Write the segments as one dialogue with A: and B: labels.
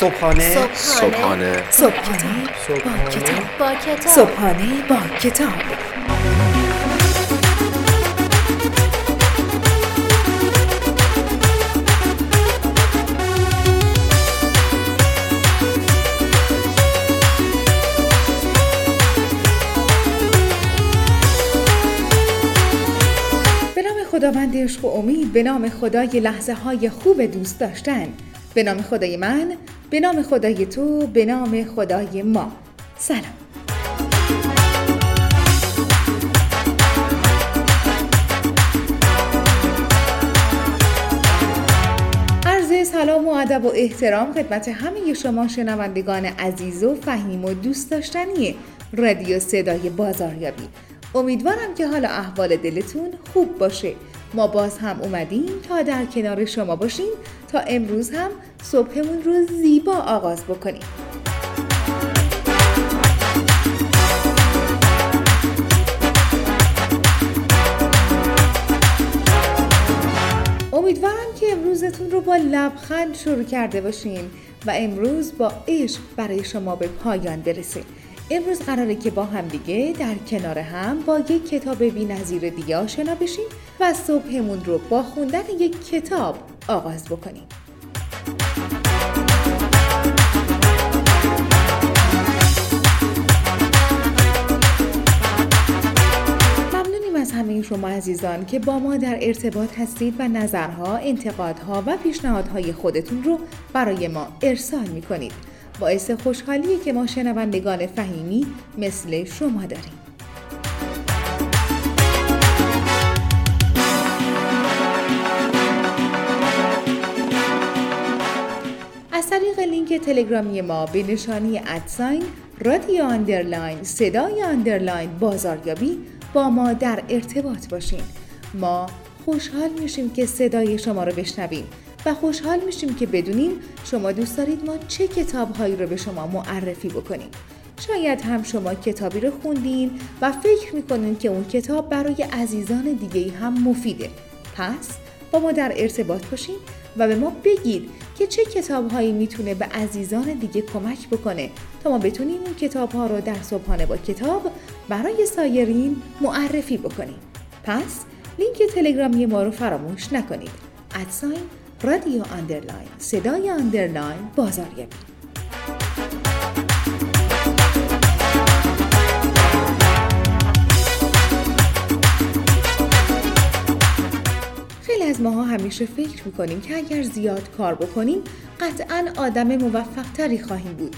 A: صبحانه.
B: صبحانه.
C: صبحانه با کتاب.
B: با کتاب.
C: صبحانه با کتاب خداوند عشق و امید به نام خدای لحظه های خوب دوست داشتن. به نام خدای من به نام خدای تو به نام خدای ما. سلام. سلام و ادب و احترام خدمت همه شما شنوندگان عزیز و فهیم و دوست داشتنی رادیو صدای بازاریابی. امیدوارم که حالا احوال دلتون خوب باشه. ما باز هم اومدیم تا در کنار شما باشیم تا امروز هم صبحمون رو زیبا آغاز بکنیم. امیدوارم که امروزتون رو با لبخند شروع کرده باشین و امروز با عشق برای شما به پایان برسه. امروز قراره که با هم دیگه در کنار هم با یک کتاب بی‌نظیر دیگه آشنا بشیم و صبحمون رو با خوندن یک کتاب آغاز بکنیم همه شما عزیزان که با ما در ارتباط هستید و نظرها، انتقادها و پیشنهادهای خودتون رو برای ما ارسال می کنید. باعث خوشحالیه که ما شنوندگان فهیمی مثل شما داریم. از طریق لینک تلگرامی ما به نشانی at sign رادیو underline صدای underline بازاریابی با ما در ارتباط باشین ما خوشحال میشیم که صدای شما رو بشنویم خوشحال میشیم که بدونیم شما دوست دارید ما چه کتابهایی رو به شما معرفی بکنیم. شاید هم شما کتابی رو خوندین و فکر می‌کنین که اون کتاب برای عزیزان دیگه هم مفیده. پس با ما در ارتباط باشین و به ما بگید که چه کتابهایی می‌تونه به عزیزان دیگه کمک بکنه تا ما بتونیم اون کتابها رو در صبحانه با کتاب برای سایرین معرفی بکنیم. پس لینک تلگرامی ما رو فراموش نکنید. at sign رادیو underline صدای underline بازاریابی خیلی از ماها همیشه فکر می‌کنیم که اگر زیاد کار بکنیم قطعا آدم موفقتری خواهیم بود.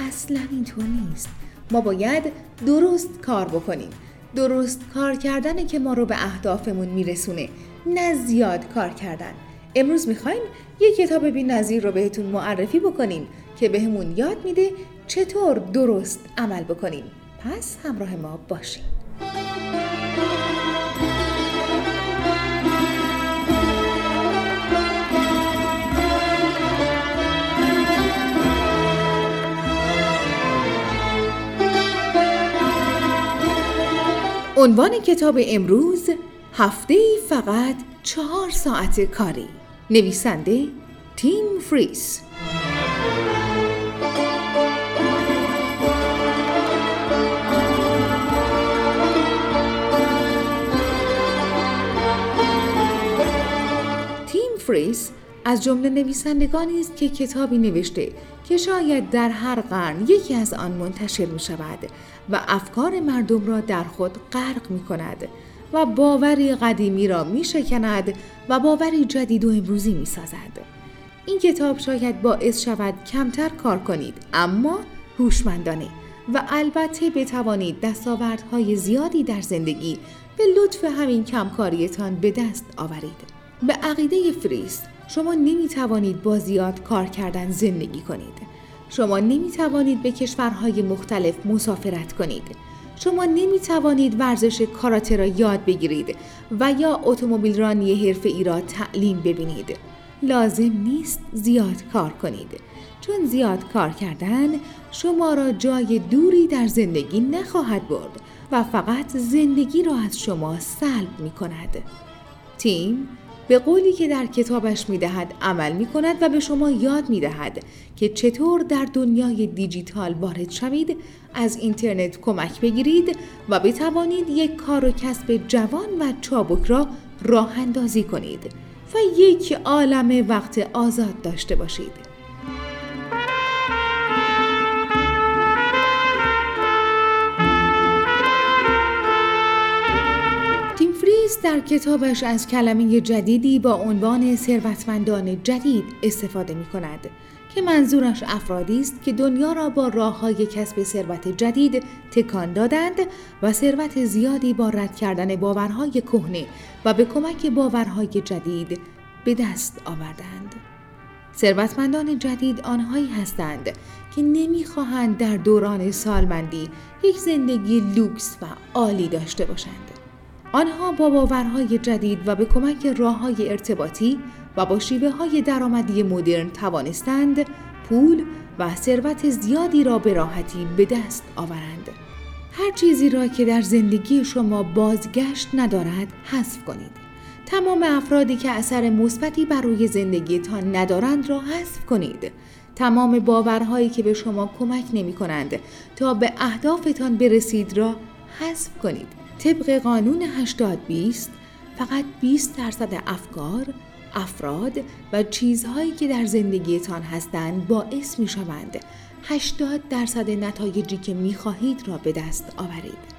C: اصلا اینطور نیست. ما باید درست کار بکنیم. درست کار کردنه که ما رو به اهدافمون میرسونه نه زیاد کار کردن. امروز می‌خوایم یه کتاب بی نظیر رو بهتون معرفی بکنیم که بهمون یاد میده چطور درست عمل بکنیم. پس همراه ما باشیم عنوان کتاب امروز هفته فقط چهار ساعت کاری. نویسنده تیم فریس. تیم فریس از جمله نویسندگانی است که کتابی نوشته که شاید در هر قرن یکی از آن منتشر می شود و افکار مردم را در خود غرق می کند و باوری قدیمی را می شکند و باوری جدید و امروزی می سازد. این کتاب شاید باعث شود کمتر کار کنید اما هوشمندانه و البته بتوانید دستاوردهای زیادی در زندگی به لطف همین کمکاریتان به دست آورید. به عقیده فریست شما نمی توانید با زیاد کار کردن زندگی کنید. شما نمی توانید به کشورهای مختلف مسافرت کنید. شما نمی توانید ورزش کاراته را یاد بگیرید و یا اتومبیل رانی حرفه ای را تعلیم ببینید. لازم نیست زیاد کار کنید. چون زیاد کار کردن شما را جای دوری در زندگی نخواهد برد و فقط زندگی را از شما سلب می کند. تیم به قولی که در کتابش می دهد عمل می کند و به شما یاد می دهد که چطور در دنیای دیجیتال وارد شوید از اینترنت کمک بگیرید و بتوانید یک کار و کسب جوان و چابک را راه اندازی کنید و یک عالم وقت آزاد داشته باشید. در کتابش از کلمه جدیدی با عنوان ثروتمندان جدید استفاده می کند که منظورش افرادی است که دنیا را با راه های کسب ثروت جدید تکان دادند و ثروت زیادی با رد کردن باورهای کهنه و به کمک باورهای جدید به دست آوردند. ثروتمندان جدید آنهایی هستند که نمی‌خواهند در دوران سالمندی یک زندگی لوکس و عالی داشته باشند. آنها با باورهای جدید و به کمک راه های ارتباطی و با شیوه های درآمدی مدرن توانستند پول و ثروت زیادی را به راحتی به دست آورند. هر چیزی را که در زندگی شما بازگشت ندارد حذف کنید. تمام افرادی که اثر مثبتی بر روی زندگیتان ندارند را حذف کنید. تمام باورهایی که به شما کمک نمی کنند تا به اهدافتان برسید را حذف کنید. طبق قانون 80 20 فقط 20 درصد افکار، افراد و چیزهایی که در زندگیتان هستند باعث می شوند 80 درصد نتایجی که می خواهید را به دست آورید.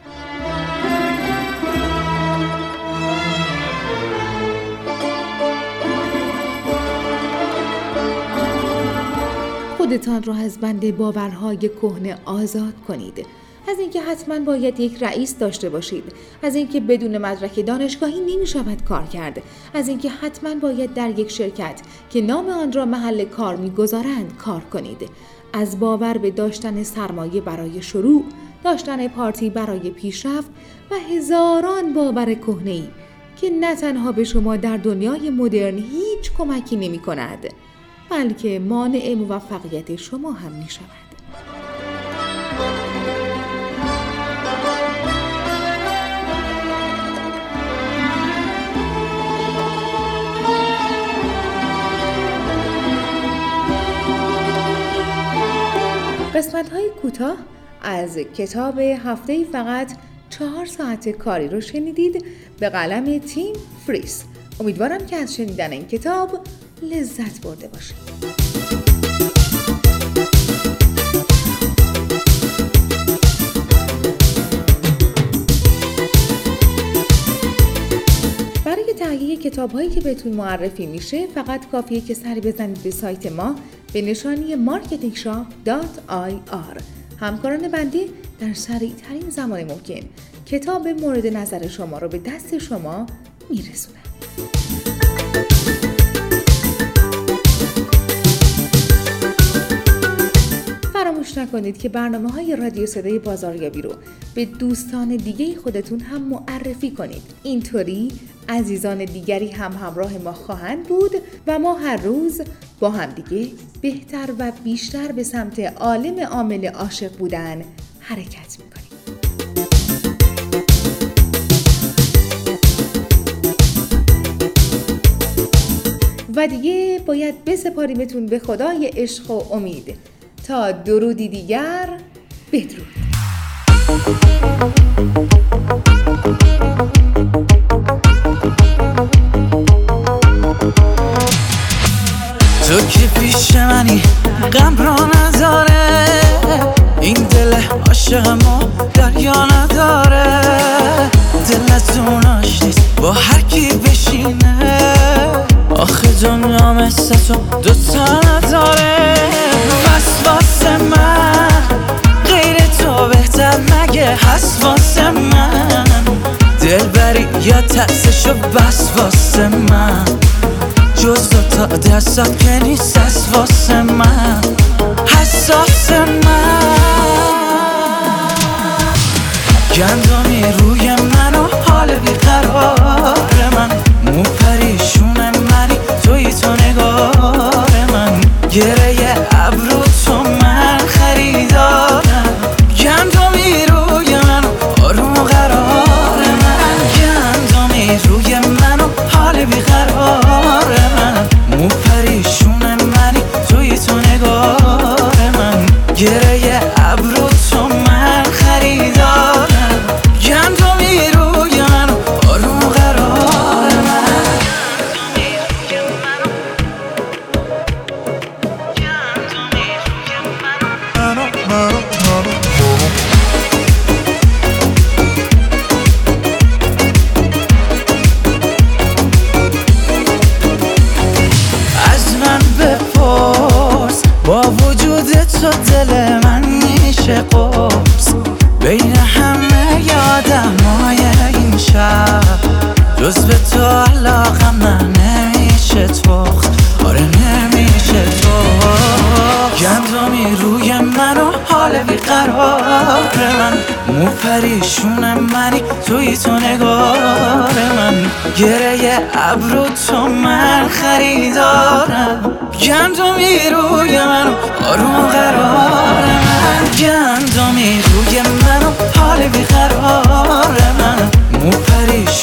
C: خودتان را از بند باورهای کهنه آزاد کنید از اینکه حتما باید یک رئیس داشته باشید. از اینکه بدون مدرک دانشگاهی نمی شود کار کرد. از اینکه حتما باید در یک شرکت که نام آن را محل کار می‌گذارند کار کنید. از باور به داشتن سرمایه برای شروع داشتن پارتی برای پیشرفت و هزاران باور کهنه که نه تنها به شما در دنیای مدرن هیچ کمکی نمی کند بلکه مانع موفقیت شما هم می شود. قسمت های کوتاه از کتاب هفته فقط چهار ساعت کاری رو شنیدید به قلم تیم فریس. امیدوارم که از شنیدن این کتاب لذت برده باشید. کتاب هایی که بهتون معرفی میشه فقط کافیه که سری بزنید به سایت ما به نشانی marketingshop.ir همکاران بندی در سریع ترین زمان ممکن کتاب مورد نظر شما رو به دست شما میرسونند. فراموش نکنید که برنامه های رادیو صدای بازاریابی رو به دوستان دیگه خودتون هم معرفی کنید. اینطوری عزیزان دیگری هم همراه ما خواهند بود و ما هر روز با همدیگه بهتر و بیشتر به سمت عالم عامل عاشق بودن حرکت می‌کنیم. و دیگه باید بسپاریمتون به خدای عشق و امید. تا درودی دیگر بدرود.
A: تو که پیش منی غم را نداره این دل عاشق ما دریا نداره. دلتون آشتیست با هر کی بشینه. آخه دنیا مثل تو دوتا نداره. بس واسه من غیر تو بهتر مگه هست واسه من؟ دل بری یا ترسشو بس واسه من. جز تا دستت که نیست از واسه من. حساس من. گندمی روی من گره تو دل من میشه قرص بین همه یادم های این شب. جز به تو مو پریشون منی توی تو نگار من. گره ابرو تو من خریدارم. گندمی روی من و آروم قرار من. گندمی روی من و حال بیقرار من. مو پریشون